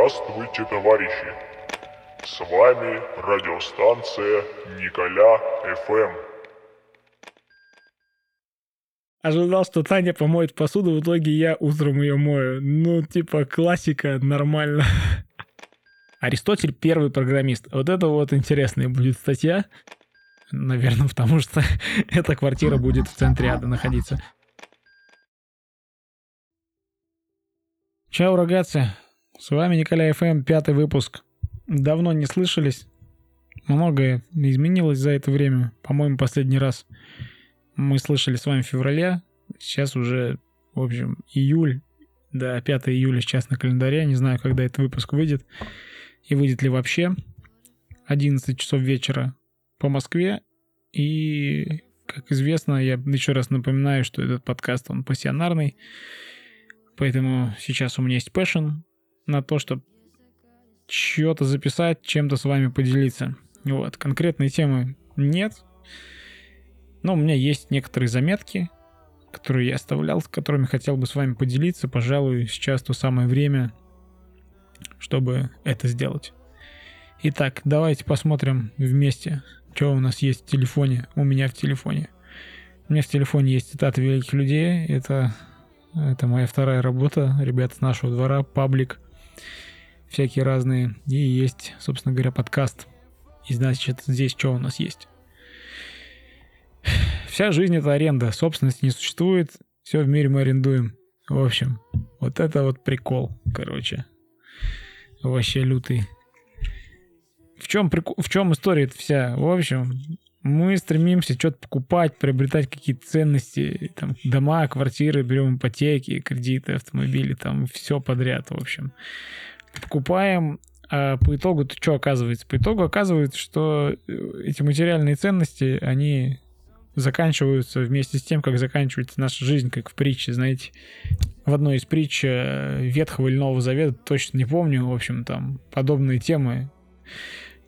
Здравствуйте, товарищи! С вами радиостанция Николя ФМ. Ожидал, что Таня помоет посуду, в итоге я утром ее мою. Ну, типа, классика, нормально. Аристотель первый программист. Вот это вот интересная будет статья. Наверное, потому что эта квартира будет в центре ада находиться. Чао, рогатцы. С вами Николай ФМ, пятый выпуск. Давно не слышались. Многое изменилось за это время. По-моему, последний раз мы слышали с вами в феврале. Сейчас уже, в общем, июль. Да, 5 июля сейчас на календаре. Не знаю, когда этот выпуск выйдет. И выйдет ли вообще. 11 часов вечера по Москве. И, как известно, я еще раз напоминаю, что этот подкаст, он пассионарный. Поэтому сейчас у меня есть passion на то, чтобы что-то записать, чем-то с вами поделиться. Вот, конкретной темы нет. Но у меня есть некоторые заметки, которые я оставлял, с которыми хотел бы с вами поделиться. Пожалуй, сейчас то самое время, чтобы это сделать. Итак, давайте посмотрим вместе, что у нас есть в телефоне, у меня в телефоне. У меня в телефоне есть цитаты великих людей. Это это моя вторая работа. Ребята с нашего двора, паблик, всякие разные. И есть, собственно говоря, подкаст. И значит, здесь что у нас есть? Вся жизнь это аренда. Собственности не существует. Все в мире мы арендуем. В общем, вот это вот прикол, короче. Вообще лютый. В чем, прикол, в чем история вся? В общем, мы стремимся что-то покупать, приобретать какие-то ценности, там, дома, квартиры, берем ипотеки, кредиты, автомобили, там, все подряд, в общем. Покупаем, а по итогу то что оказывается? По итогу оказывается, что э, эти материальные ценности, они заканчиваются вместе с тем, как заканчивается наша жизнь, как в притче, знаете. В одной из притч э, Ветхого или Нового Завета, точно не помню, в общем, там подобные темы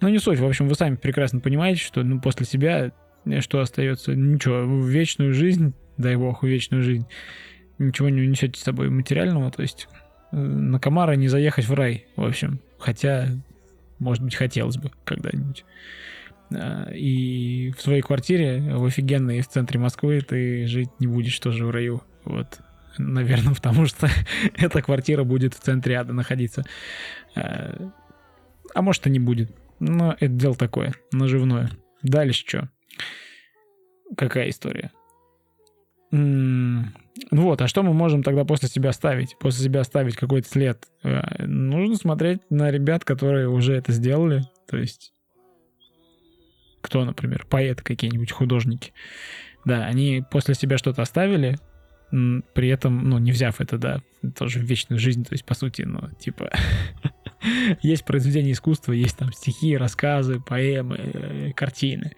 ну, не суть. В общем, вы сами прекрасно понимаете, что ну, после себя э, что остается? Ничего. Вечную жизнь, дай бог, вечную жизнь, ничего не унесете с собой материального. То есть э, на комара не заехать в рай, в общем. Хотя, может быть, хотелось бы когда-нибудь. А, и в своей квартире, в офигенной в центре Москвы, ты жить не будешь тоже в раю. Вот. Наверное, потому что эта квартира будет в центре ада находиться. А может и не будет. Но это дело такое, наживное. Дальше что? Какая история? М-м- вот, а что мы можем тогда после себя оставить? После себя оставить какой-то след? Э, нужно смотреть на ребят, которые уже это сделали. То есть, кто, например, поэты какие-нибудь, художники. Да, они после себя что-то оставили, при этом, ну, не взяв это, да, тоже в вечную жизнь, то есть, по сути, ну, типа, есть произведения искусства, есть там стихи, рассказы, поэмы, э, картины,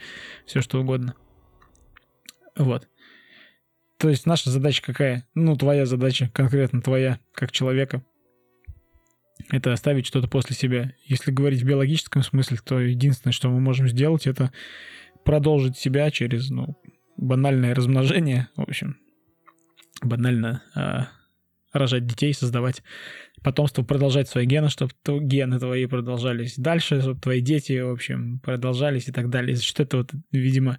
все что угодно. Вот. То есть наша задача какая? Ну, твоя задача, конкретно твоя, как человека, это оставить что-то после себя. Если говорить в биологическом смысле, то единственное, что мы можем сделать, это продолжить себя через, ну, банальное размножение, в общем, банально э, рожать детей, создавать потомство, продолжать свои гены, чтобы гены твои продолжались дальше, чтобы твои дети, в общем, продолжались и так далее. Что это вот, видимо,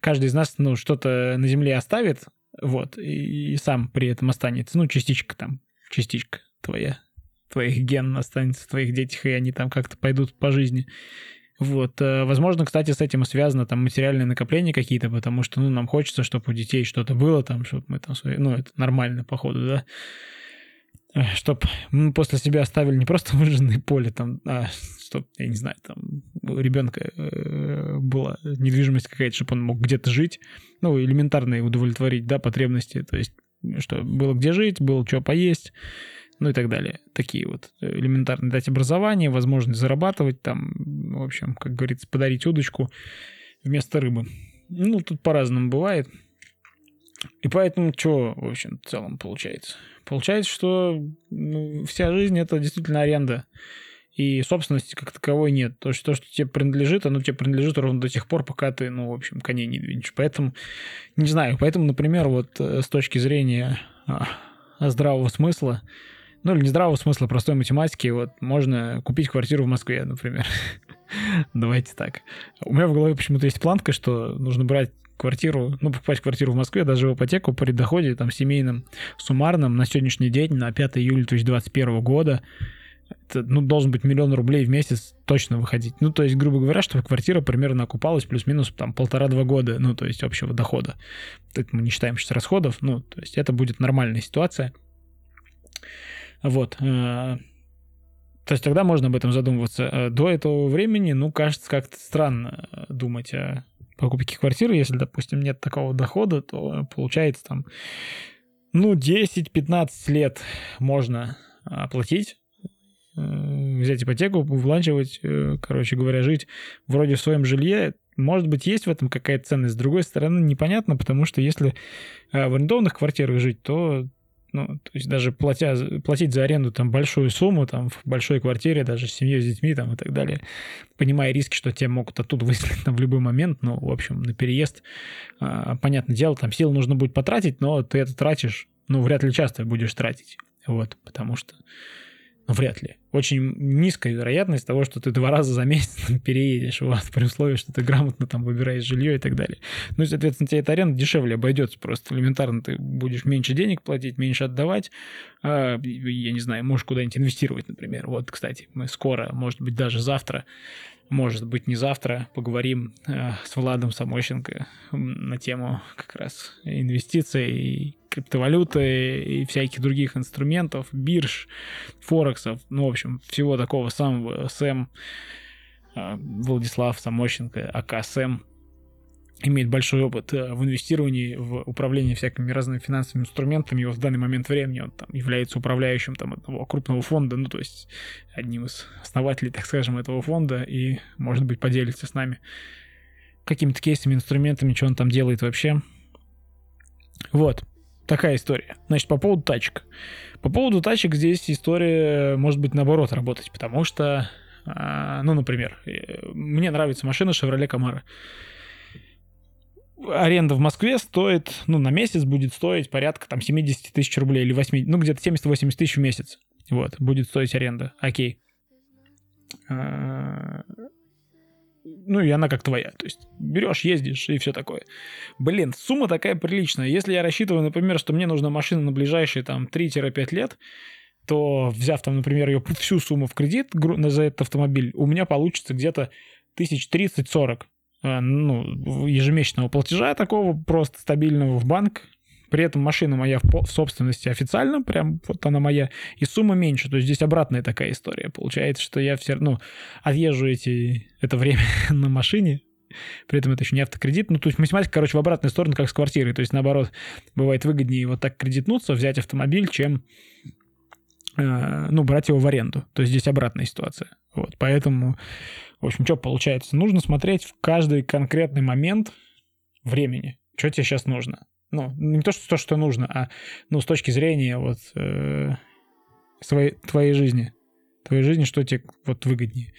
каждый из нас, ну, что-то на Земле оставит, вот, и, и сам при этом останется, ну, частичка там, частичка твоя, твоих ген останется в твоих детях, и они там как-то пойдут по жизни. Вот. Э, возможно, кстати, с этим связано там материальные накопления какие-то, потому что, ну, нам хочется, чтобы у детей что-то было там, чтобы мы там, ну, это нормально, походу, да, чтобы мы после себя оставили не просто выжженное поле, там, а чтобы, я не знаю, там, у ребенка э, была недвижимость какая-то, чтобы он мог где-то жить, ну, элементарные удовлетворить, да, потребности, то есть, что было где жить, было что поесть, ну и так далее. Такие вот элементарные дать образование, возможность зарабатывать там, в общем, как говорится, подарить удочку вместо рыбы. Ну, тут по-разному бывает. И поэтому что, в общем, в целом получается? Получается, что ну, вся жизнь это действительно аренда. И собственности как таковой нет. То, что, то, что тебе принадлежит, оно тебе принадлежит ровно до тех пор, пока ты, ну, в общем, коней не двинешь. Поэтому, не знаю, поэтому, например, вот э, с точки зрения а, здравого смысла, Ну, или не здравого смысла, простой математики. Вот можно купить квартиру в Москве, например. Давайте так. У меня в голове почему-то есть планка, что нужно брать квартиру, ну, покупать квартиру в Москве, даже в ипотеку при доходе там семейном, суммарном на сегодняшний день, на 5 июля 2021 года, это, ну, должен быть миллион рублей в месяц точно выходить. Ну, то есть, грубо говоря, чтобы квартира примерно окупалась плюс-минус там полтора-два года, ну, то есть общего дохода. Это мы не считаем сейчас расходов, ну, то есть это будет нормальная ситуация. Вот. Э, то есть тогда можно об этом задумываться. Э, до этого времени, ну, кажется, как-то странно э, думать о покупке квартиры. Если, допустим, нет такого дохода, то получается там, ну, 10-15 лет можно оплатить взять ипотеку, вкладывать, короче говоря, жить вроде в своем жилье, может быть, есть в этом какая-то ценность. С другой стороны, непонятно, потому что если в арендованных квартирах жить, то ну, то есть даже платя, платить за аренду там большую сумму, там в большой квартире, даже с семьей, с детьми там и так далее, понимая риски, что тебя могут оттуда выселить там в любой момент, ну, в общем, на переезд, а, понятное дело, там сил нужно будет потратить, но ты это тратишь, ну, вряд ли часто будешь тратить, вот, потому что вряд ли. Очень низкая вероятность того, что ты два раза за месяц переедешь, вот, при условии, что ты грамотно там выбираешь жилье и так далее. Ну и, соответственно, тебе эта аренда дешевле обойдется просто. Элементарно ты будешь меньше денег платить, меньше отдавать. А, я не знаю, можешь куда-нибудь инвестировать, например. Вот, кстати, мы скоро, может быть, даже завтра может быть, не завтра, поговорим э, с Владом Самощенко на тему как раз инвестиций и криптовалюты и всяких других инструментов, бирж, форексов, ну, в общем, всего такого самого Сэм, э, Владислав Самощенко, АК Сэм, имеет большой опыт э, в инвестировании, в управлении всякими разными финансовыми инструментами. Вот в данный момент времени он там является управляющим там одного крупного фонда, ну, то есть одним из основателей, так скажем, этого фонда, и, может быть, поделится с нами какими-то кейсами, инструментами, что он там делает вообще. Вот. Такая история. Значит, по поводу тачек. По поводу тачек здесь история может быть наоборот работать, потому что, а, ну, например, э, мне нравится машина Chevrolet Camaro аренда в Москве стоит, ну, на месяц будет стоить порядка там 70 тысяч рублей или 8, ну, где-то 70-80 тысяч в месяц. Вот, будет стоить аренда. Окей. Ну, и она как твоя. То есть берешь, ездишь и все такое. Блин, сумма такая приличная. Если я рассчитываю, например, что мне нужна машина на ближайшие там 3-5 лет, то взяв там, например, ее всю сумму в кредит за этот автомобиль, у меня получится где-то тысяч 30-40. Э, ну, ежемесячного платежа такого просто стабильного в банк. При этом машина моя в, собственности официально, прям вот она моя, и сумма меньше. То есть здесь обратная такая история. Получается, что я все равно ну, отъезжу эти, это время на машине, при этом это еще не автокредит. Ну, то есть математика, короче, в обратную сторону, как с квартирой. То есть, наоборот, бывает выгоднее вот так кредитнуться, взять автомобиль, чем э, ну, брать его в аренду. То есть здесь обратная ситуация. Вот, поэтому в общем, что получается? Нужно смотреть в каждый конкретный момент времени. Что тебе сейчас нужно? Ну, не то, что то, что нужно, а ну, с точки зрения вот э, своей, твоей жизни. Твоей жизни, что тебе вот выгоднее.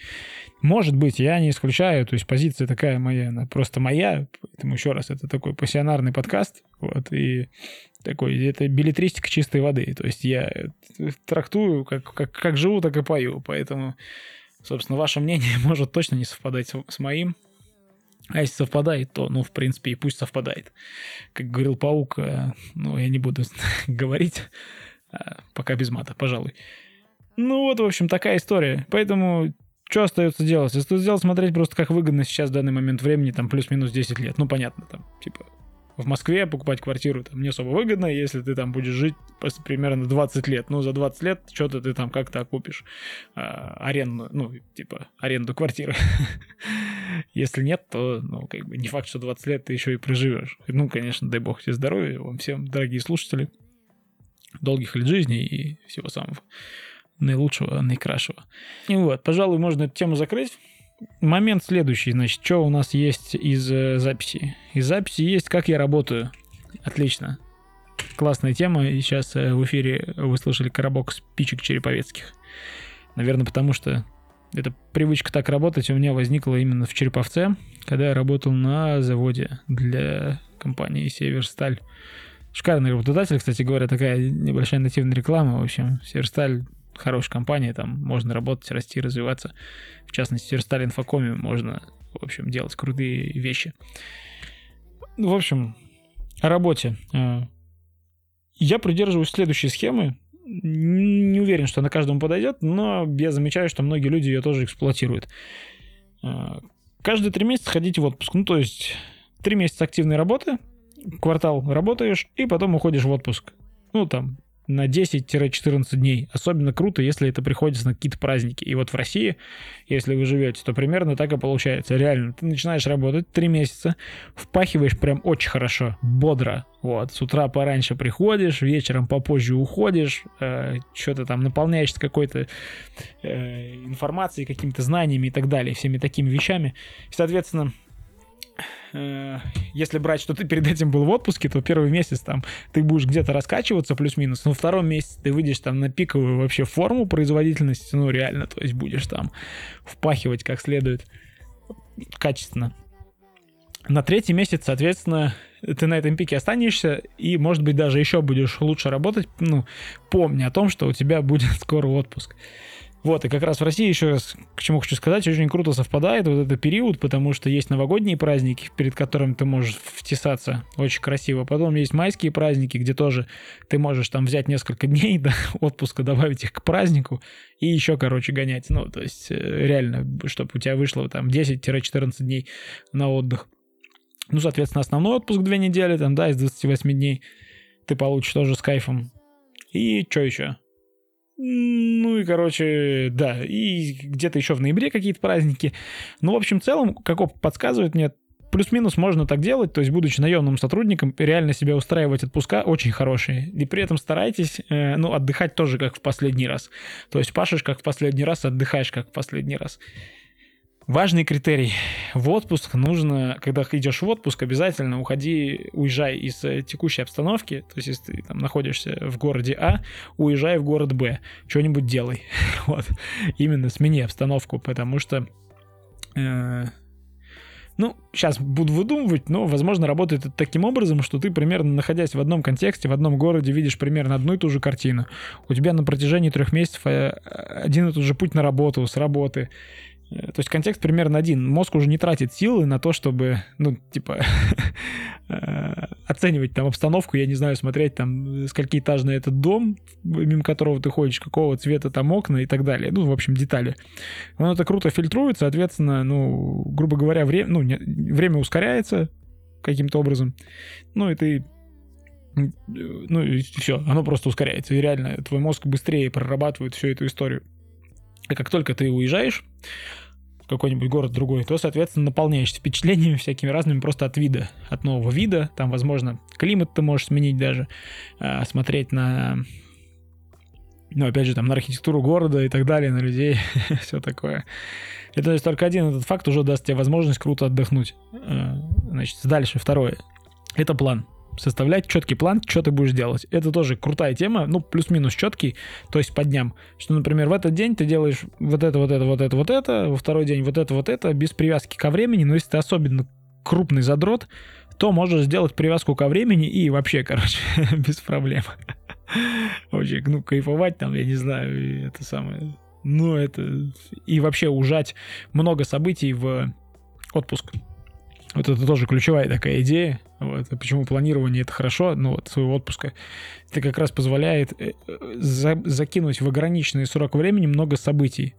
Может быть, я не исключаю, то есть позиция такая моя, она просто моя, поэтому еще раз, это такой пассионарный подкаст, вот, и такой, это билетристика чистой воды, то есть я трактую, как, как, как живу, так и пою, поэтому Собственно, ваше мнение может точно не совпадать с моим. А если совпадает, то, ну, в принципе, и пусть совпадает. Как говорил Паук, э, ну, я не буду говорить, а, пока без мата, пожалуй. Ну вот, в общем, такая история. Поэтому что остается делать? Остается делать смотреть просто, как выгодно сейчас в данный момент времени, там, плюс-минус 10 лет. Ну, понятно, там, типа, в Москве покупать квартиру там не особо выгодно, если ты там будешь жить примерно 20 лет. Ну, за 20 лет что-то ты там как-то окупишь а, аренду, ну, типа, аренду квартиры. если нет, то, ну, как бы не факт, что 20 лет ты еще и проживешь. Ну, конечно, дай бог тебе здоровья, вам всем, дорогие слушатели, долгих лет жизни и всего самого наилучшего, наикрашего. И вот, пожалуй, можно эту тему закрыть. Момент следующий, значит, что у нас есть из э, записи? Из записи есть, как я работаю. Отлично. Классная тема, и сейчас э, в эфире вы слышали коробок спичек череповецких. Наверное, потому что эта привычка так работать у меня возникла именно в Череповце, когда я работал на заводе для компании Северсталь, Шикарный работодатель, кстати говоря, такая небольшая нативная реклама. В общем, Северсталь хорошая компания, там можно работать, расти, развиваться. В частности, Северсталь Инфокоме можно, в общем, делать крутые вещи. В общем, о работе. Э, я придерживаюсь следующей схемы. Не уверен, что она каждому подойдет, но я замечаю, что многие люди ее тоже эксплуатируют. Э, каждые три месяца ходить в отпуск. Ну, то есть, три месяца активной работы, квартал работаешь, и потом уходишь в отпуск. Ну, там, на 10-14 дней. Особенно круто, если это приходится на какие-то праздники. И вот в России, если вы живете, то примерно так и получается. Реально, ты начинаешь работать 3 месяца, впахиваешь прям очень хорошо, бодро. Вот, с утра пораньше приходишь, вечером попозже уходишь, э, что-то там наполняешься какой-то э, информацией, какими-то знаниями и так далее, всеми такими вещами. И, соответственно, Э, если брать, что ты перед этим был в отпуске, то первый месяц там ты будешь где-то раскачиваться плюс-минус, но втором месяце ты выйдешь там на пиковую вообще форму производительности, ну реально, то есть будешь там впахивать как следует качественно. На третий месяц, соответственно, ты на этом пике останешься и, может быть, даже еще будешь лучше работать, ну, помни о том, что у тебя будет скоро отпуск. Вот, и как раз в России, еще раз, к чему хочу сказать, очень круто совпадает вот этот период, потому что есть новогодние праздники, перед которыми ты можешь втесаться очень красиво. Потом есть майские праздники, где тоже ты можешь там взять несколько дней да, отпуска, добавить их к празднику и еще, короче, гонять. Ну, то есть э, реально, чтобы у тебя вышло там 10-14 дней на отдых. Ну, соответственно, основной отпуск две недели, там, да, из 28 дней ты получишь тоже с кайфом. И что еще? Ну и, короче, да, и где-то еще в ноябре какие-то праздники. Ну, в общем, в целом, как опыт подсказывает мне, плюс-минус можно так делать, то есть, будучи наемным сотрудником, реально себя устраивать отпуска очень хорошие. И при этом старайтесь, э, ну, отдыхать тоже как в последний раз. То есть, пашешь как в последний раз, отдыхаешь как в последний раз. Важный критерий. В отпуск нужно, когда идешь в отпуск, обязательно уходи, уезжай из э, текущей обстановки. То есть, если ты там находишься в городе А, уезжай в город Б. Что-нибудь делай. вот. Именно смени обстановку, потому что... Э, ну, сейчас буду выдумывать, но, возможно, работает это таким образом, что ты примерно, находясь в одном контексте, в одном городе, видишь примерно одну и ту же картину. У тебя на протяжении трех месяцев э, один и тот же путь на работу, с работы. Э, то есть контекст примерно один. Мозг уже не тратит силы на то, чтобы, ну, типа, э, оценивать там обстановку, я не знаю, смотреть там, сколькиэтажный этот дом, мимо которого ты ходишь, какого цвета там окна и так далее. Ну, в общем, детали. Он это круто фильтрует, соответственно, ну, грубо говоря, время, ну, не, время ускоряется каким-то образом. Ну, и ты ну и все, оно просто ускоряется. И реально твой мозг быстрее прорабатывает всю эту историю. И как только ты уезжаешь в какой-нибудь город другой, то, соответственно, наполняешься впечатлениями всякими разными просто от вида, от нового вида. Там, возможно, климат ты можешь сменить даже, э, смотреть на ну, опять же, там, на архитектуру города и так далее, на людей, все такое. И то есть только один этот факт уже даст тебе возможность круто отдохнуть. А, значит, дальше, второе. Это план составлять четкий план, что ты будешь делать. Это тоже крутая тема, ну, плюс-минус четкий, то есть по дням. Что, например, в этот день ты делаешь вот это, вот это, вот это, вот это, во второй день вот это, вот это, без привязки ко времени, но если ты особенно крупный задрот, то можешь сделать привязку ко времени и вообще, короче, без проблем. Вообще, ну, кайфовать там, я не знаю, это самое... Ну, это... И вообще ужать много событий в отпуск. Вот это тоже ключевая такая идея. Вот. почему планирование это хорошо, ну вот своего отпуска. Это как раз позволяет э, за, закинуть в ограниченный срок времени много событий.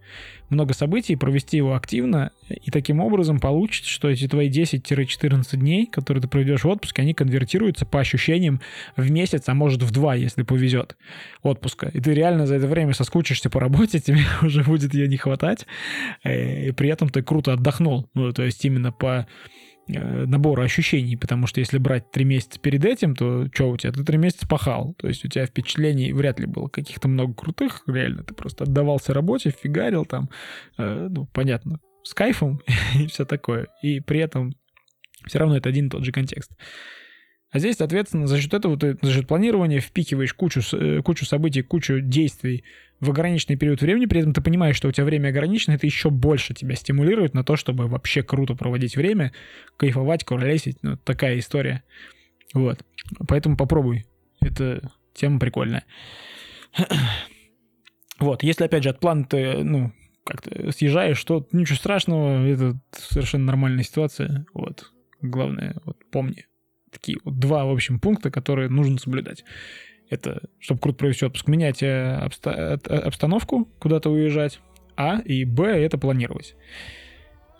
Много событий, провести его активно, и таким образом получится, что эти твои 10-14 дней, которые ты проведешь в отпуске, они конвертируются по ощущениям в месяц, а может в два, если повезет, отпуска. И ты реально за это время соскучишься по работе, тебе уже будет ее не хватать, э, и при этом ты круто отдохнул. Ну, то есть именно по набора ощущений, потому что если брать три месяца перед этим, то что у тебя? Ты три месяца пахал, то есть у тебя впечатлений вряд ли было каких-то много крутых, реально, ты просто отдавался работе, фигарил там, э, ну, понятно, с кайфом и все такое, и при этом все равно это один и тот же контекст. А здесь, соответственно, за счет этого ты за счет планирования впикиваешь кучу, э, кучу событий, кучу действий в ограниченный период времени, при этом ты понимаешь, что у тебя время ограничено, это еще больше тебя стимулирует на то, чтобы вообще круто проводить время, кайфовать, куролесить, ну, такая история. Вот. Поэтому попробуй. Это тема прикольная. Вот, если, опять же, от плана ты, ну, как-то съезжаешь, то ничего страшного, это совершенно нормальная ситуация. Вот. Главное, вот помни. Такие вот два, в общем, пункта, которые нужно соблюдать. Это, чтобы круто провести отпуск, менять э, обста- э, обстановку, куда-то уезжать, а, и б, это планировать.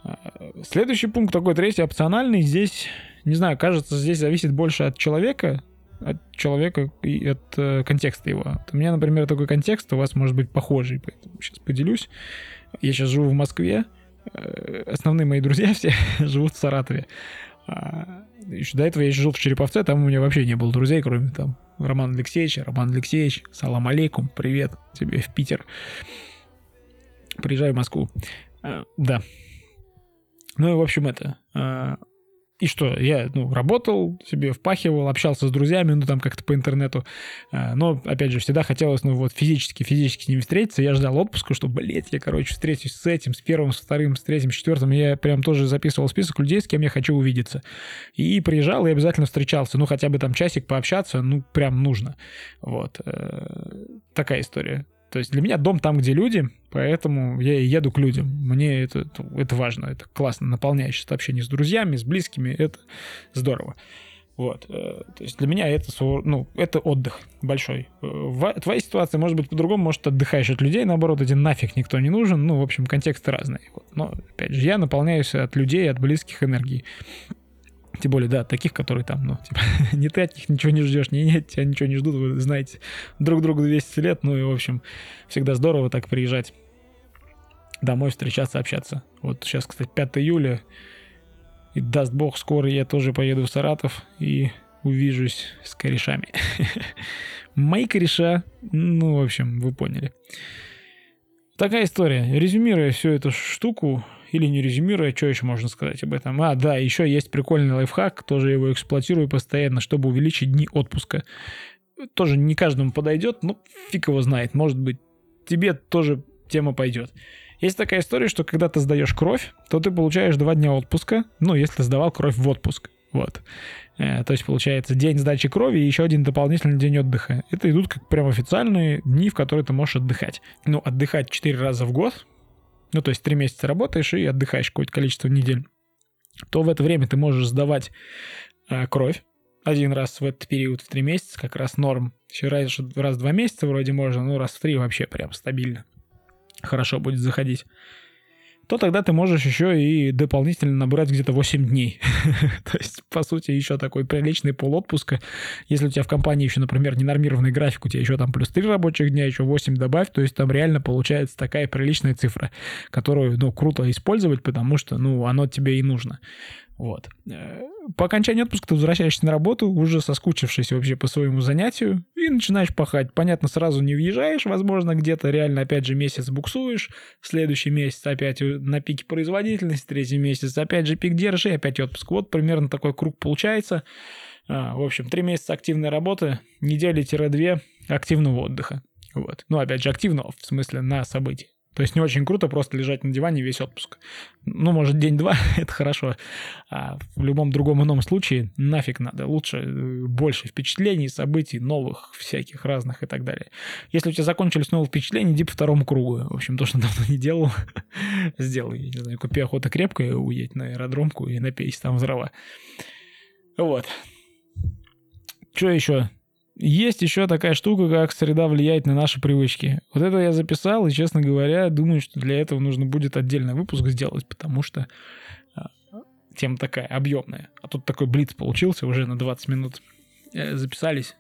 А, следующий пункт такой третий, опциональный. Здесь, не знаю, кажется, здесь зависит больше от человека, от человека и от э, контекста его. У меня, например, такой контекст у вас может быть похожий, поэтому сейчас поделюсь. Я сейчас живу в Москве, основные мои друзья все живут в Саратове. Еще до этого я еще жил в Череповце, там у меня вообще не было друзей, кроме там Романа Алексеевича. Роман Алексеевич, салам алейкум, привет тебе в Питер. Приезжай в Москву. А, да. Ну и, в общем, это... А, и что, я, ну, работал себе, впахивал, общался с друзьями, ну, там как-то по интернету. А, но, опять же, всегда хотелось, ну, вот физически, физически с ними встретиться. Я ждал отпуска, что, блядь, я, короче, встречусь с этим, с первым, с вторым, с третьим, с четвертым. Я прям тоже записывал список людей, с кем я хочу увидеться. И приезжал и обязательно встречался. Ну, хотя бы там часик пообщаться, ну, прям нужно. Вот. Э, такая история. То есть для меня дом там, где люди, поэтому я и еду к людям. Мне это, это важно, это классно, наполняющее общение с друзьями, с близкими, это здорово. Вот. Э, то есть для меня это, ну, это отдых большой. Э, в твоей ситуации может быть по-другому, может, отдыхаешь от людей, наоборот, один нафиг никто не нужен. Ну, в общем, контексты разные. Но, опять же, я наполняюсь от людей, от близких энергий. Тем более, да, таких, которые там, ну, типа, не ты от них ничего не ждешь, не нет, тебя ничего не ждут, вы знаете друг другу 200 лет, ну и, в общем, всегда здорово так приезжать домой, встречаться, общаться. Вот сейчас, кстати, 5 июля, и даст бог, скоро я тоже поеду в Саратов и увижусь с корешами. Мои кореша, ну, в общем, вы поняли. Такая история. Резюмируя всю эту штуку, или не резюмируя, что еще можно сказать об этом? А, да, еще есть прикольный лайфхак, тоже его эксплуатирую постоянно, чтобы увеличить дни отпуска. Тоже не каждому подойдет, но фиг его знает, может быть, тебе тоже тема пойдет. Есть такая история, что когда ты сдаешь кровь, то ты получаешь два дня отпуска, ну, если сдавал кровь в отпуск. Вот. Э, то есть, получается, день сдачи крови и еще один дополнительный день отдыха. Это идут как прям официальные дни, в которые ты можешь отдыхать. Ну, отдыхать 4 раза в год, ну, то есть три месяца работаешь и отдыхаешь какое-то количество недель, то в это время ты можешь сдавать э, кровь один раз в этот период, в три месяца, как раз норм. Еще раз, раз в два месяца вроде можно, ну, раз в три вообще прям стабильно. Хорошо будет заходить то тогда ты можешь еще и дополнительно набрать где-то 8 дней. то есть, по сути, еще такой приличный полотпуска. Если у тебя в компании еще, например, ненормированный график, у тебя еще там плюс 3 рабочих дня, еще 8 добавь, то есть там реально получается такая приличная цифра, которую, ну, круто использовать, потому что, ну, оно тебе и нужно. Вот. Э, по окончании отпуска ты возвращаешься на работу, уже соскучившись вообще по своему занятию, и начинаешь пахать. Понятно, сразу не въезжаешь, возможно, где-то реально опять же месяц буксуешь, следующий месяц опять на пике производительности, третий месяц опять же пик держи, опять отпуск. Вот примерно такой круг получается. А, в общем, три месяца активной работы, недели-две активного отдыха. Вот. Ну, опять же, активного, в смысле, на событии. То есть не очень круто просто лежать на диване весь отпуск. Ну, может, день-два, это хорошо. А в любом другом ином случае нафиг надо. Лучше э, больше впечатлений, событий, новых, всяких разных и так далее. Если у тебя закончились новые впечатления, иди по второму кругу. В общем, то, что давно не делал, сделай. Не знаю, купи охота крепкая, уедь на аэродромку и напейся там взрыва. Вот. Что еще? Есть еще такая штука, как среда влияет на наши привычки. Вот это я записал, и, честно говоря, думаю, что для этого нужно будет отдельный выпуск сделать, потому что а, тема такая объемная. А тут такой блиц получился уже на 20 минут. Э, записались.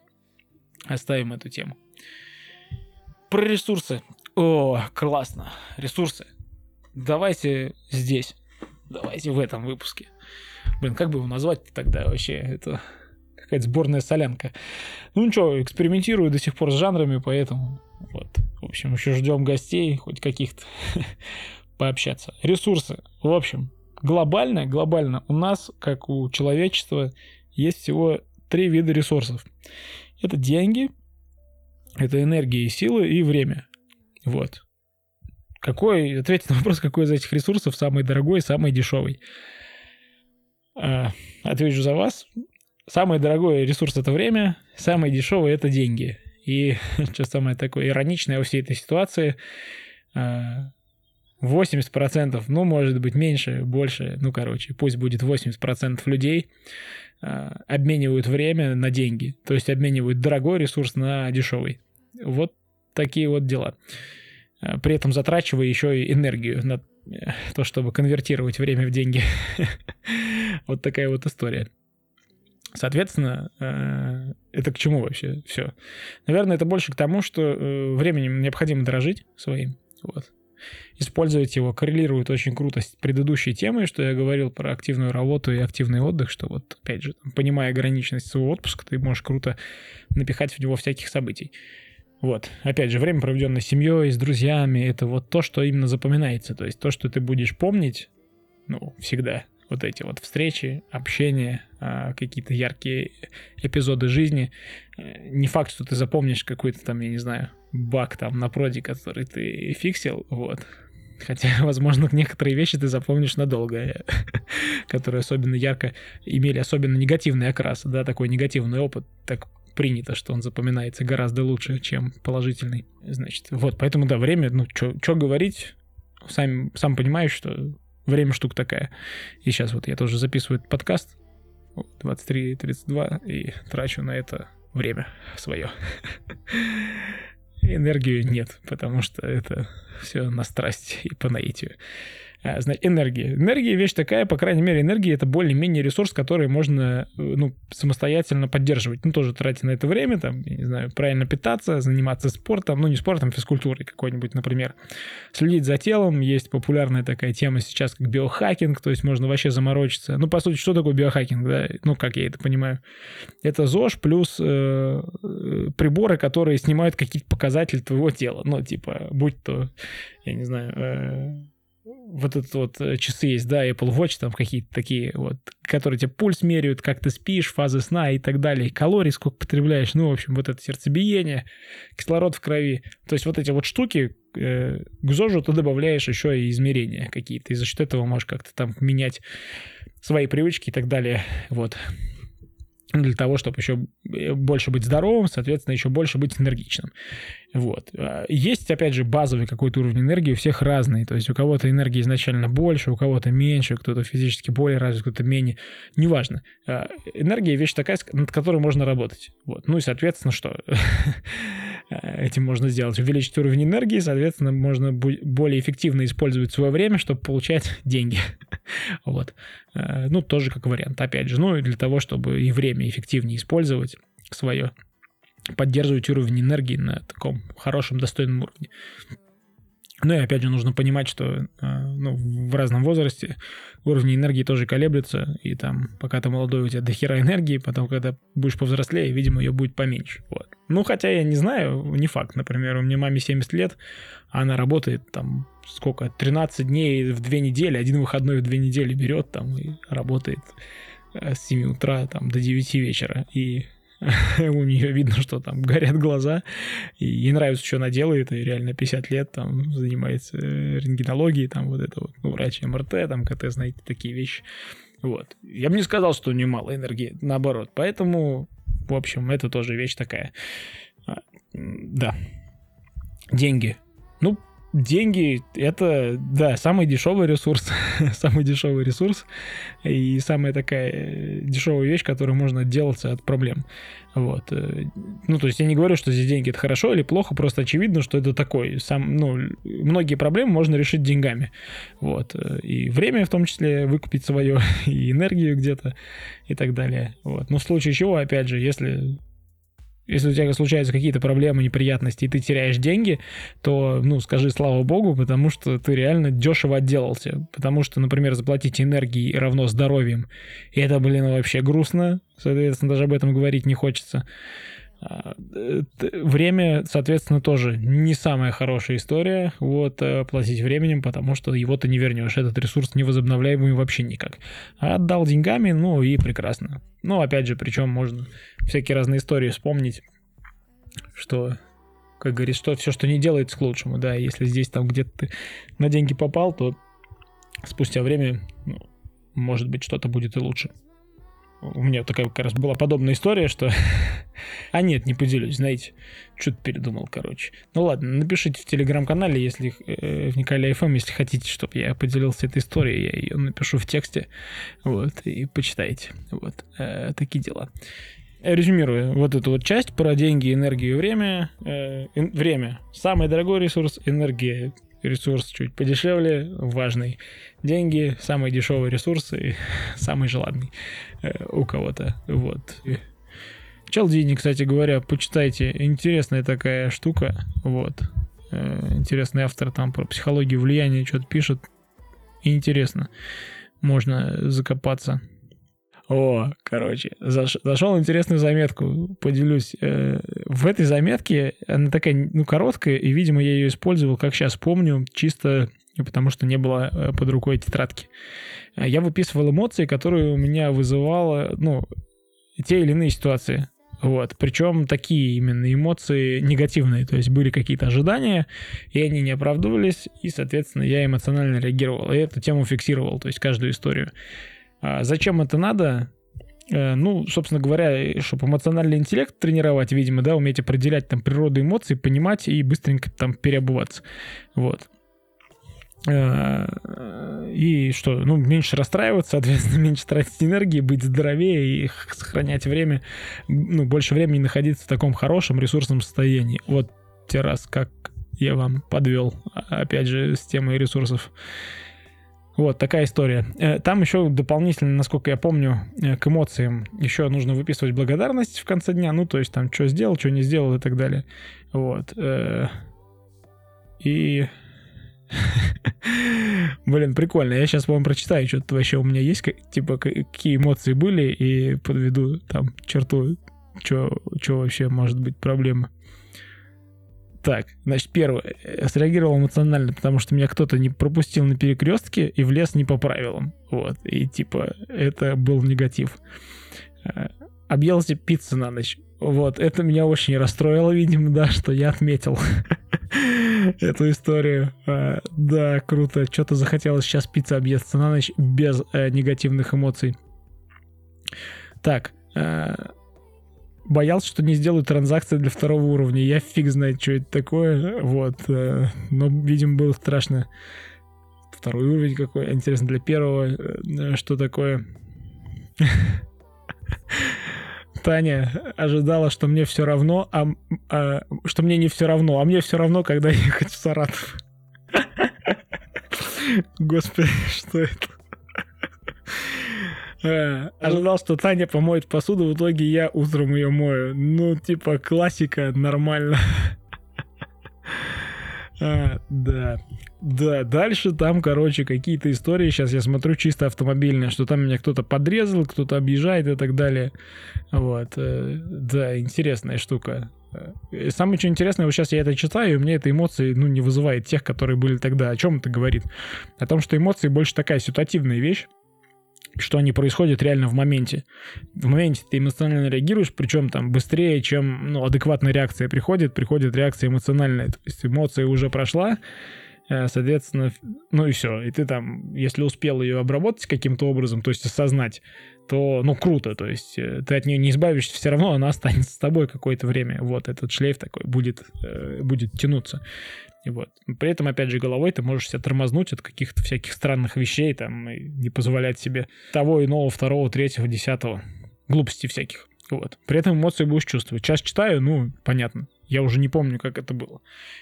Оставим эту тему. Про ресурсы. О, классно. Ресурсы. Давайте здесь. Давайте в этом выпуске. Блин, как бы его назвать тогда вообще? Это какая-то сборная солянка. Ну ничего, экспериментирую до сих пор с жанрами, поэтому вот. В общем, еще ждем гостей, хоть каких-то пообщаться. Ресурсы. В общем, глобально, глобально у нас, как у человечества, есть всего три вида ресурсов. Это деньги, это энергия и силы и время. Вот. Какой, ответьте на вопрос, какой из этих ресурсов самый дорогой самый дешевый. А, отвечу за вас. Самый дорогой ресурс — это время, самый дешевый — это деньги. И что самое такое ироничное во всей этой ситуации, 80%, а, ну, может быть, меньше, больше, ну, короче, пусть будет 80% людей а, обменивают время на деньги, то есть обменивают дорогой ресурс на дешевый. Вот такие вот дела. А, при этом затрачивая еще и энергию на э, то, чтобы конвертировать время в деньги. Вот такая вот история. Соответственно, э, это к чему вообще все? Наверное, это больше к тому, что э, временем необходимо дорожить своим. Вот. Использовать его коррелирует очень круто с предыдущей темой, что я говорил про активную работу и активный отдых, что вот, опять же, понимая ограниченность своего отпуска, ты можешь круто напихать в него всяких событий. Вот. Опять же, время, проведенное с семьей, с друзьями, это вот то, что именно запоминается. То есть то, что ты будешь помнить, ну, всегда вот эти вот встречи, общение, а, какие-то яркие эпизоды жизни. Э, не факт, что ты запомнишь какой-то там, я не знаю, баг там на проде, который ты фиксил, вот. Хотя, возможно, некоторые вещи ты запомнишь надолго, которые особенно ярко имели особенно негативный окрас, да, такой негативный опыт, так принято, что он запоминается гораздо лучше, чем положительный. Значит, вот, поэтому, да, время, ну, что говорить, сам, сам понимаешь, что время штука такая. И сейчас вот я тоже записываю этот подкаст, 23.32, и трачу на это время свое. Энергию нет, потому что это все на страсть и по наитию. А, значит, энергия. Энергия вещь такая, по крайней мере, энергия это более-менее ресурс, который можно э, ну, самостоятельно поддерживать. Ну, тоже тратить на это время, там, я не знаю, правильно питаться, заниматься спортом, ну, не спортом, а физкультурой какой-нибудь, например. Следить за телом. Есть популярная такая тема сейчас, как биохакинг, то есть можно вообще заморочиться. Ну, по сути, что такое биохакинг, да? Ну, как я это понимаю. Это ЗОЖ плюс э, э приборы, которые снимают какие-то показатели твоего тела. Ну, типа, будь то, я не знаю, э, вот этот вот э, часы есть, да, Apple Watch, там какие-то такие вот, которые тебе пульс меряют, как ты спишь, фазы сна и так далее, калорий сколько потребляешь, ну, в общем, вот это сердцебиение, кислород в крови. То есть вот эти вот штуки, э, к ЗОЖу ты добавляешь еще и измерения какие-то, и за счет этого можешь как-то там менять свои привычки и так далее, вот для того, чтобы еще э, больше быть здоровым, соответственно, еще больше быть энергичным. Вот. А, есть, опять же, базовый какой-то уровень энергии, у всех разный. То есть у кого-то энергии изначально больше, у кого-то меньше, кто-то физически более развит, кто-то менее. Неважно. А, энергия — вещь такая, над которой можно работать. Вот. Ну и, соответственно, что? Этим можно сделать. Увеличить уровень энергии, соответственно, можно более эффективно использовать свое время, чтобы получать деньги. Вот. А, ну, тоже как вариант. Опять же, ну и для того, чтобы и время эффективнее использовать свое, поддерживать уровень энергии на таком хорошем, достойном уровне. Ну и опять же нужно понимать, что а, ну, в разном возрасте уровни энергии тоже колеблются, и там, пока ты молодой, у тебя дохера энергии, потом, когда будешь повзрослее, видимо, ее будет поменьше. Вот. Ну, хотя я не знаю, не факт. Например, у меня маме 70 лет, а она работает там сколько, 13 дней в две недели, один выходной в две недели берет там и работает э, с 7 утра там до 9 вечера. И у нее видно, что там горят глаза, и ей нравится, что она делает, и реально 50 лет там занимается э, рентгенологией, там вот это вот, ну, врач МРТ, там КТ, знаете, такие вещи. Вот. Я бы не сказал, что у нее мало энергии, наоборот. Поэтому, в общем, это тоже вещь такая. А, да. Деньги. Ну, деньги это, да, самый дешевый ресурс, самый дешевый ресурс и самая такая э, дешевая вещь, которую можно отделаться от проблем. Вот. Э, ну, то есть я не говорю, что здесь деньги это хорошо или плохо, просто очевидно, что это такой, сам, ну, многие проблемы можно решить деньгами. Вот. Э, и время в том числе выкупить свое, и энергию где-то и так далее. Вот. Но в случае чего, опять же, если если у тебя случаются какие-то проблемы, неприятности, и ты теряешь деньги, то, ну, скажи слава богу, потому что ты реально дешево отделался. Потому что, например, заплатить энергией равно здоровьем, и это, блин, вообще грустно, соответственно, даже об этом говорить не хочется. А, время, соответственно, тоже не самая хорошая история. Вот, э, платить временем, потому что его ты не вернешь. Этот ресурс невозобновляемый вообще никак. Отдал деньгами, ну и прекрасно. Ну, опять же, причем можно всякие разные истории вспомнить, что как говорит, что все, что не делается к лучшему, да, если здесь там где-то ты на деньги попал, то спустя время, ну, может быть, что-то будет и лучше. У меня такая как раз была подобная история, что... а нет, не поделюсь, знаете, что-то передумал, короче. Ну ладно, напишите в телеграм-канале, если э, в Николай ФМ, если хотите, чтобы я поделился этой историей, я ее напишу в тексте, вот, и почитайте. Вот, э, такие дела. Резюмируя вот эту вот часть про деньги, энергию и время. Э, время. Самый дорогой ресурс, энергия ресурс чуть подешевле, важный. Деньги, самый дешевый ресурс и самый желанный э, у кого-то. Вот. Челдини, кстати говоря, почитайте. Интересная такая штука. Вот. Э, интересный автор там про психологию влияния что-то пишет. Интересно. Можно закопаться. О, короче, заш, зашел интересную заметку, поделюсь. Э, в этой заметке она такая, ну, короткая, и, видимо, я ее использовал, как сейчас помню, чисто потому что не было э, под рукой тетрадки. Я выписывал эмоции, которые у меня вызывало, ну, те или иные ситуации. Вот. Причем такие именно эмоции негативные. То есть были какие-то ожидания, и они не оправдывались, и, соответственно, я эмоционально реагировал. И эту тему фиксировал, то есть каждую историю. А зачем это надо? Э, ну, собственно говоря, чтобы эмоциональный интеллект тренировать, видимо, да, уметь определять там природу эмоций, понимать и быстренько там переобуваться. Вот. Э, и что, ну, меньше расстраиваться, соответственно, меньше тратить энергии, быть здоровее и сохранять время, ну, больше времени находиться в таком хорошем ресурсном состоянии. Вот те раз, как я вам подвел, а, опять же, с темой ресурсов. Вот такая история. Э, там еще дополнительно, насколько я помню, э, к эмоциям еще нужно выписывать благодарность в конце дня. Ну, то есть там, что сделал, что не сделал и так далее. Вот. Э, и... Блин, прикольно. Я сейчас вам прочитаю, что-то вообще у меня есть, типа, какие эмоции были, и подведу там черту, что вообще может быть проблема. Так, значит, первое. Среагировал эмоционально, потому что меня кто-то не пропустил на перекрестке и влез не по правилам. Вот. И типа, это был негатив. Э, объелся пиццы на ночь. Вот, это меня очень расстроило, видимо, да, что я отметил эту историю. Э, да, круто. Что-то захотелось сейчас пицца объесться на ночь без э, негативных эмоций. Так, боялся, что не сделаю транзакции для второго уровня. Я фиг знает, что это такое. Вот. Э, но, видимо, было страшно. Второй уровень какой. Интересно, для первого э, что такое? Таня ожидала, что мне все равно, а, а что мне не все равно, а мне все равно, когда ехать в Саратов. Господи, что это? Э, ожидал, что Таня помоет посуду, в итоге я утром ее мою. Ну, типа, классика, нормально. А, да. Да, дальше там, короче, какие-то истории. Сейчас я смотрю чисто автомобильные, что там меня кто-то подрезал, кто-то объезжает и так далее. Вот. Э, да, интересная штука. Э, самое что интересное, вот сейчас я это читаю, и у меня это эмоции, ну, не вызывает тех, которые были тогда. О чем это говорит? О том, что эмоции больше такая ситуативная вещь что они происходят реально в моменте. В моменте ты эмоционально реагируешь, причем там быстрее, чем ну, адекватная реакция приходит, приходит реакция эмоциональная. То есть эмоция уже прошла, э, соответственно, ну и все. И ты там, если успел ее обработать каким-то образом, то есть осознать, то, ну, круто, то есть э, ты от нее не избавишься, все равно она останется с тобой какое-то время. Вот этот шлейф такой будет, э, будет тянуться. И вот. При этом, опять же, головой ты можешь себя тормознуть от каких-то всяких странных вещей, там, и не позволять себе того, иного, второго, третьего, десятого. Глупостей всяких. Вот. При этом эмоции будешь чувствовать. Сейчас читаю, ну, понятно. Я уже не помню, как это было.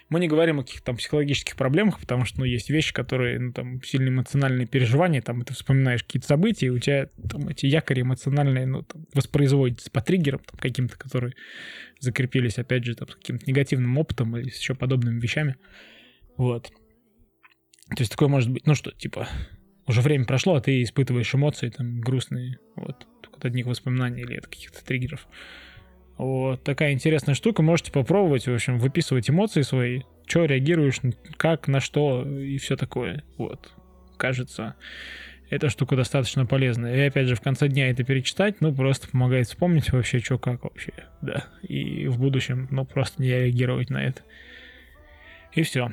Мы не говорим о каких-то там психологических проблемах, потому что, ну, есть вещи, которые, ну, там, сильно эмоциональные переживания, там, ты вспоминаешь какие-то события, и у тебя там эти якори эмоциональные, ну, там, воспроизводятся по триггерам там, каким-то, которые закрепились, опять же, там, с каким-то негативным опытом или с еще подобными вещами. Вот. То есть такое может быть, ну что, типа, уже время прошло, а ты испытываешь эмоции там грустные, вот, от одних воспоминаний или от каких-то триггеров. Вот такая интересная штука. Можете попробовать, в общем, выписывать эмоции свои, что реагируешь, как, на что и все такое. Вот. Кажется, эта штука достаточно полезная. И опять же, в конце дня это перечитать, ну, просто помогает вспомнить вообще, что как вообще, да. И в будущем, ну, просто не реагировать на это. И все.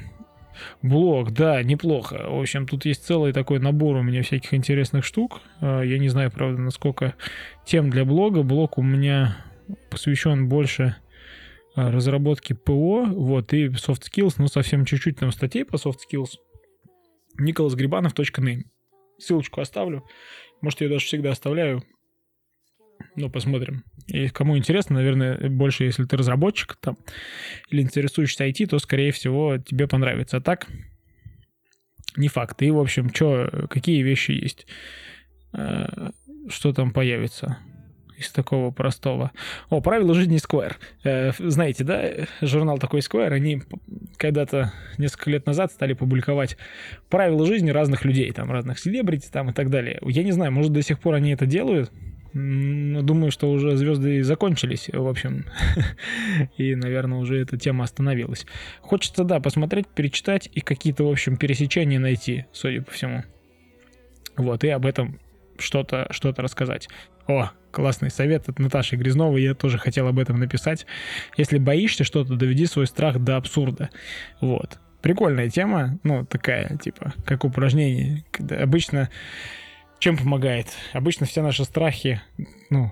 Блог, да, неплохо. В общем, тут есть целый такой набор у меня всяких интересных штук. А, я не знаю, правда, насколько тем для блога. Блог у меня посвящен больше а, разработке ПО, вот, и soft skills, ну, совсем чуть-чуть там статей по soft skills. Николасгрибанов.name. Ссылочку оставлю. Может, я даже всегда оставляю. Ну, посмотрим. И кому интересно, наверное, больше, если ты разработчик там или интересуешься IT, то, скорее всего, тебе понравится. А так, не факт. И, в общем, что, какие вещи есть? Э, что там появится? из такого простого. О, правила жизни Square. Э, знаете, да, журнал такой Square, они когда-то несколько лет назад стали публиковать правила жизни разных людей, там, разных селебрити там и так далее. Я не знаю, может, до сих пор они это делают, Думаю, что уже звезды закончились, в общем. и, наверное, уже эта тема остановилась. Хочется, да, посмотреть, перечитать и какие-то, в общем, пересечения найти, судя по всему. Вот, и об этом что-то что рассказать. О, классный совет от Наташи Грязновой, я тоже хотел об этом написать. Если боишься что-то, доведи свой страх до абсурда. Вот. Прикольная тема, ну, такая, типа, как упражнение. Когда обычно чем помогает? Обычно все наши страхи, ну,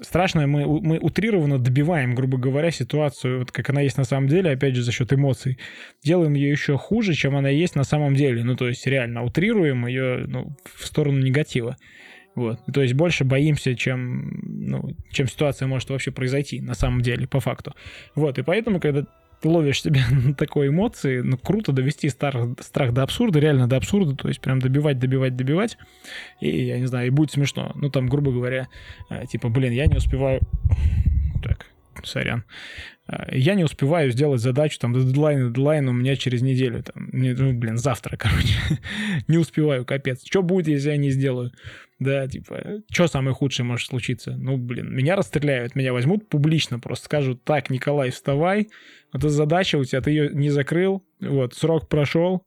страшное мы, мы утрированно добиваем, грубо говоря, ситуацию, вот как она есть на самом деле, опять же, за счет эмоций. Делаем ее еще хуже, чем она есть на самом деле. Ну, то есть реально утрируем ее ну, в сторону негатива. Вот. То есть больше боимся, чем, ну, чем ситуация может вообще произойти на самом деле, по факту. Вот. И поэтому, когда ловишь себя на такой эмоции, ну, круто довести страх, страх до абсурда, реально до абсурда, то есть прям добивать, добивать, добивать, и, я не знаю, и будет смешно. Ну, там, грубо говоря, э, типа, блин, я не успеваю... Так, сорян. Э, я не успеваю сделать задачу, там, дедлайн, дедлайн у меня через неделю, там, ну, блин, завтра, короче. не успеваю, капец. Что будет, если я не сделаю? Да, типа, что самое худшее может случиться? Ну, блин, меня расстреляют, меня возьмут публично, просто скажут, так, Николай, вставай, это задача у тебя, ты ее не закрыл, вот, срок прошел,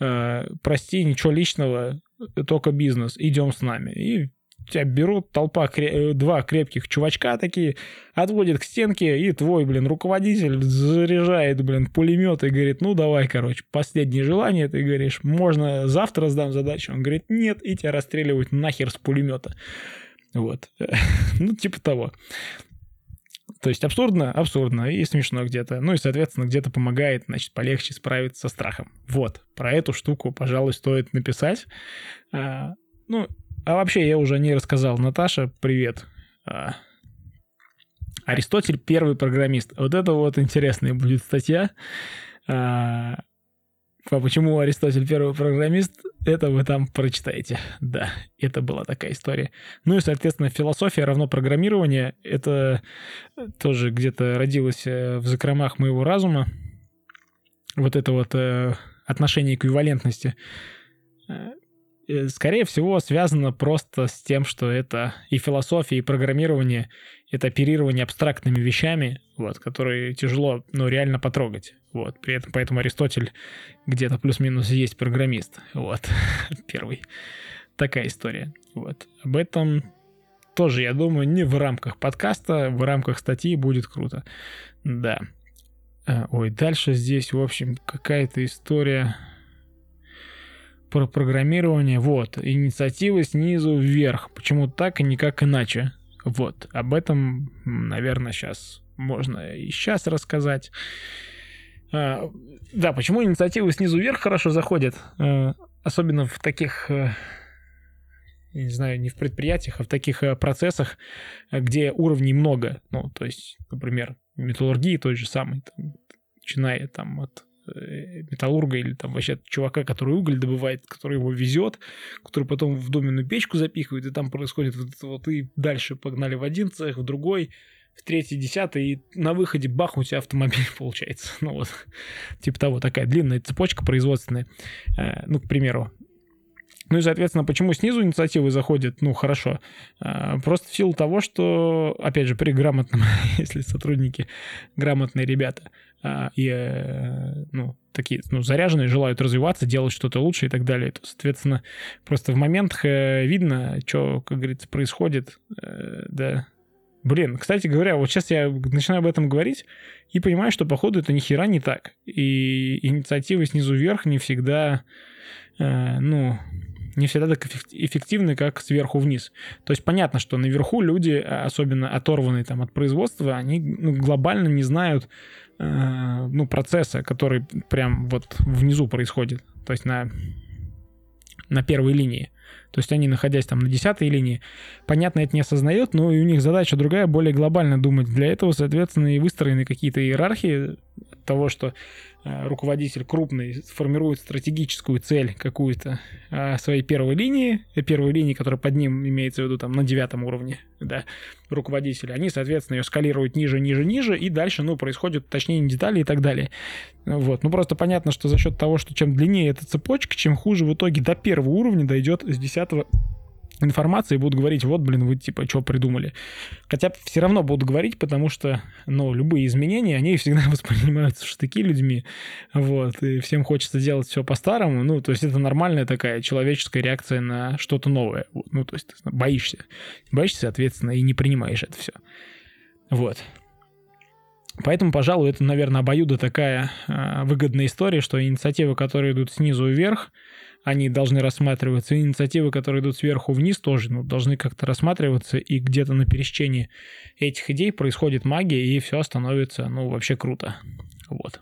э, прости, ничего личного, только бизнес, идем с нами. И тебя берут толпа, э, два крепких чувачка такие, отводят к стенке, и твой, блин, руководитель заряжает, блин, пулемет и говорит, ну давай, короче, последнее желание, ты говоришь, можно завтра сдам задачу? Он говорит, нет, и тебя расстреливают нахер с пулемета. Вот. ну, типа того. То есть абсурдно, абсурдно и смешно где-то. Ну и, соответственно, где-то помогает, значит, полегче справиться со страхом. Вот, про эту штуку, пожалуй, стоит написать. А, ну, а вообще я уже не рассказал. Наташа, привет. А, Аристотель первый программист. Вот это вот интересная будет статья. А, а почему Аристотель первый программист, это вы там прочитаете. Да, это была такая история. Ну и, соответственно, философия равно программирование. Это тоже где-то родилось э, в закромах моего разума. Вот это вот э, отношение эквивалентности э, скорее всего, связано просто с тем, что это и философия, и программирование — это оперирование абстрактными вещами, вот, которые тяжело, ну, реально потрогать. Вот. При этом, поэтому Аристотель где-то плюс-минус есть программист. Вот. Первый. Такая история. Вот. Об этом тоже, я думаю, не в рамках подкаста, в рамках статьи будет круто. Да. Э, ой, дальше здесь, в общем, какая-то история про программирование. Вот, инициативы снизу вверх. Почему так и никак иначе? Вот, об этом, наверное, сейчас можно и сейчас рассказать. А, да, почему инициативы снизу вверх хорошо заходят? А, особенно в таких, я не знаю, не в предприятиях, а в таких а, процессах, где уровней много. Ну, то есть, например, металлургии той же самой, там, начиная там от Э, металлурга или там вообще чувака, который уголь добывает, который его везет, который потом в доменную печку запихивает, и там происходит вот это вот, и дальше погнали в один цех, в другой, в третий, десятый, и на выходе бах, у тебя автомобиль получается. Ну вот, типа того, такая длинная цепочка производственная. Э, ну, к примеру, ну и, соответственно, почему снизу инициативы заходят, ну, хорошо. А, просто в силу того, что, опять же, при грамотном, если сотрудники грамотные ребята, а, и, э, ну, такие, ну, заряженные, желают развиваться, делать что-то лучше и так далее, то, соответственно, просто в моментах э, видно, что, как говорится, происходит, э, да, Блин, кстати говоря, вот сейчас я начинаю об этом говорить и понимаю, что походу это ни хера не так. И инициативы снизу вверх не всегда, э, ну, не всегда так эффективны, как сверху вниз. То есть понятно, что наверху люди, особенно оторванные там от производства, они ну, глобально не знают э, ну, процесса, который прям вот внизу происходит. То есть на, на первой линии. То есть они, находясь там на десятой линии, понятно, это не осознает, но и у них задача другая, более глобально думать. Для этого, соответственно, и выстроены какие-то иерархии того, что Э, руководитель крупный формирует стратегическую цель какую-то э, своей первой линии, э, первой линии, которая под ним имеется в виду там на девятом уровне, да, руководителя, они, соответственно, ее скалируют ниже, ниже, ниже, и дальше, ну, происходит уточнение деталей и так далее. Вот, ну, просто понятно, что за счет того, что чем длиннее эта цепочка, чем хуже в итоге до первого уровня дойдет с десятого информации будут говорить, вот, блин, вы типа что придумали. Хотя все равно будут говорить, потому что, ну, любые изменения, они всегда воспринимаются в штыки людьми, вот, и всем хочется делать все по-старому, ну, то есть это нормальная такая человеческая реакция на что-то новое, ну, то есть боишься, боишься, соответственно, и не принимаешь это все. Вот. Поэтому, пожалуй, это, наверное, обоюдо такая э, выгодная история, что инициативы, которые идут снизу вверх, они должны рассматриваться. Инициативы, которые идут сверху вниз, тоже ну, должны как-то рассматриваться, и где-то на пересечении этих идей происходит магия, и все становится, ну, вообще круто. Вот.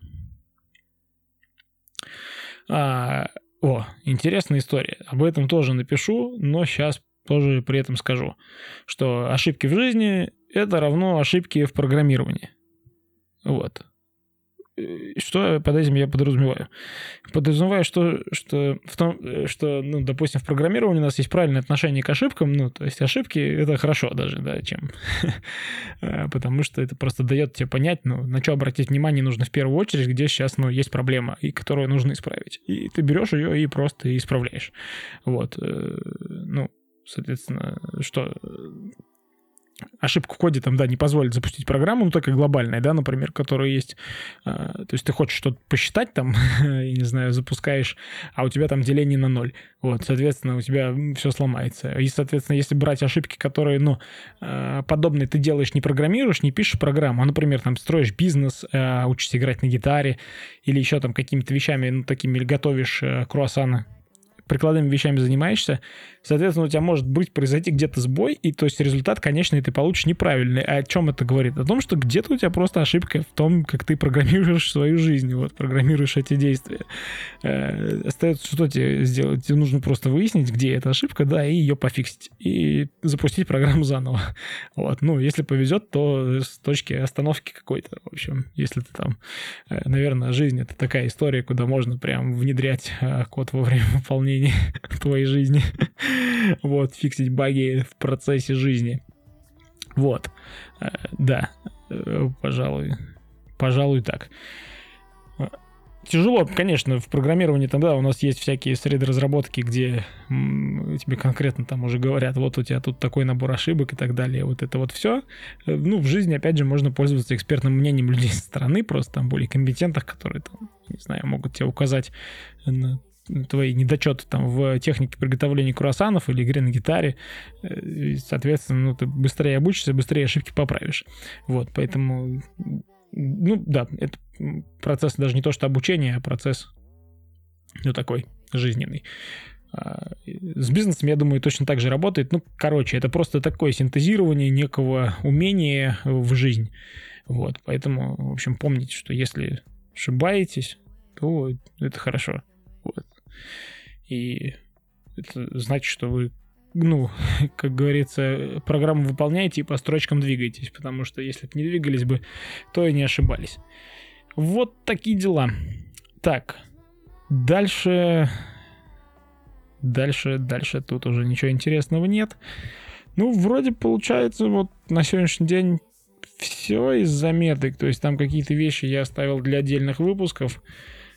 А, о, интересная история. Об этом тоже напишу, но сейчас тоже при этом скажу, что ошибки в жизни — это равно ошибки в программировании. Вот. Э, что под этим я подразумеваю? Подразумеваю, что, что в том, э, что, ну, допустим, в программировании у нас есть правильное отношение к ошибкам, ну, то есть ошибки — это хорошо даже, да, чем... Э, потому что это просто дает тебе понять, ну, на что обратить внимание нужно в первую очередь, где сейчас, ну, есть проблема, и которую нужно исправить. И ты берешь ее и просто исправляешь. Вот. Ну, соответственно, что ошибка в коде там, да, не позволит запустить программу, ну, такая глобальная, да, например, которая есть. А, то есть ты хочешь что-то посчитать там, я не знаю, запускаешь, а у тебя там деление на ноль. Вот, соответственно, у тебя все сломается. И, соответственно, если брать ошибки, которые, ну, а, подобные ты делаешь, не программируешь, не пишешь программу, а, например, там, строишь бизнес, а, учишься играть на гитаре или еще там какими-то вещами, ну, такими готовишь э, круассаны, прикладными вещами занимаешься, соответственно, у тебя может быть произойти где-то сбой, и то есть результат, конечно, ты получишь неправильный. А о чем это говорит? О том, что где-то у тебя просто ошибка в том, как ты программируешь свою жизнь, вот, программируешь эти действия. Э, остается что тебе сделать? Тебе нужно просто выяснить, где эта ошибка, да, и ее пофиксить, и запустить программу заново. Вот, ну, если повезет, то с точки остановки какой-то, в общем, если ты там, э, наверное, жизнь — это такая история, куда можно прям внедрять э, код во время выполнения твоей жизни. Вот, фиксить баги в процессе жизни. Вот. Э, да, э, пожалуй. Пожалуй, так. Тяжело, конечно, в программировании тогда у нас есть всякие среды разработки, где тебе конкретно там уже говорят, вот у тебя тут такой набор ошибок и так далее, вот это вот все. Э, ну, в жизни, опять же, можно пользоваться экспертным мнением людей со стороны, просто там более компетентных, которые там, не знаю, могут тебе указать на твои недочеты там в технике приготовления круассанов или игре на гитаре, э, соответственно, ну, ты быстрее обучишься, быстрее ошибки поправишь. Вот, поэтому, ну, да, это процесс даже не то, что обучение, а процесс, ну, такой жизненный. А, с бизнесом, я думаю, точно так же работает. Ну, короче, это просто такое синтезирование некого умения в жизнь. Вот, поэтому, в общем, помните, что если ошибаетесь, то это хорошо. Вот. И это значит, что вы, ну, как говорится, программу выполняете и по строчкам двигаетесь, потому что если бы не двигались бы, то и не ошибались. Вот такие дела. Так, дальше... Дальше, дальше тут уже ничего интересного нет. Ну, вроде получается, вот на сегодняшний день все из заметок. То есть там какие-то вещи я оставил для отдельных выпусков.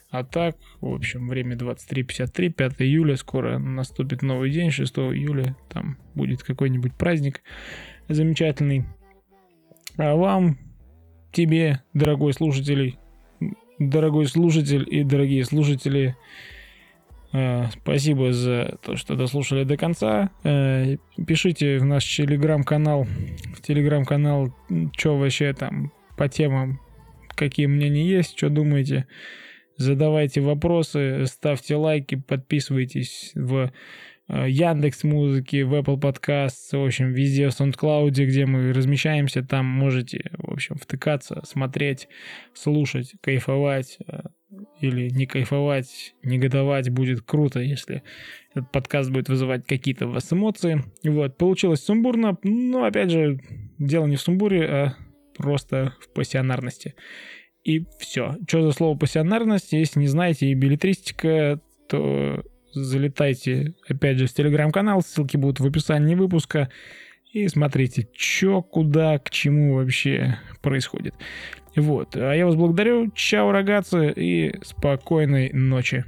А так, в общем, время 23.53, 5 июля, скоро наступит новый день, 6 июля, там будет какой-нибудь праздник замечательный. А вам, тебе, дорогой слушатель, дорогой слушатель и дорогие слушатели, Э, спасибо за то, что дослушали до конца. Э, пишите в наш телеграм-канал, в телеграм-канал, что вообще там по темам, какие мнения есть, что думаете. Задавайте вопросы, ставьте лайки, подписывайтесь в э, Яндекс Музыки, в Apple Podcasts, в общем, везде в SoundCloud, где мы размещаемся, там можете, в общем, втыкаться, смотреть, слушать, кайфовать или не кайфовать, негодовать будет круто, если этот подкаст будет вызывать какие-то у вас эмоции. Вот, получилось сумбурно, но, опять же, дело не в сумбуре, а просто в пассионарности. И все. Что за слово пассионарность? Если не знаете и билетристика, то залетайте, опять же, в телеграм-канал, ссылки будут в описании выпуска, и смотрите, что, куда, к чему вообще происходит. Вот. А я вас благодарю. Чао, рогатцы, и спокойной ночи.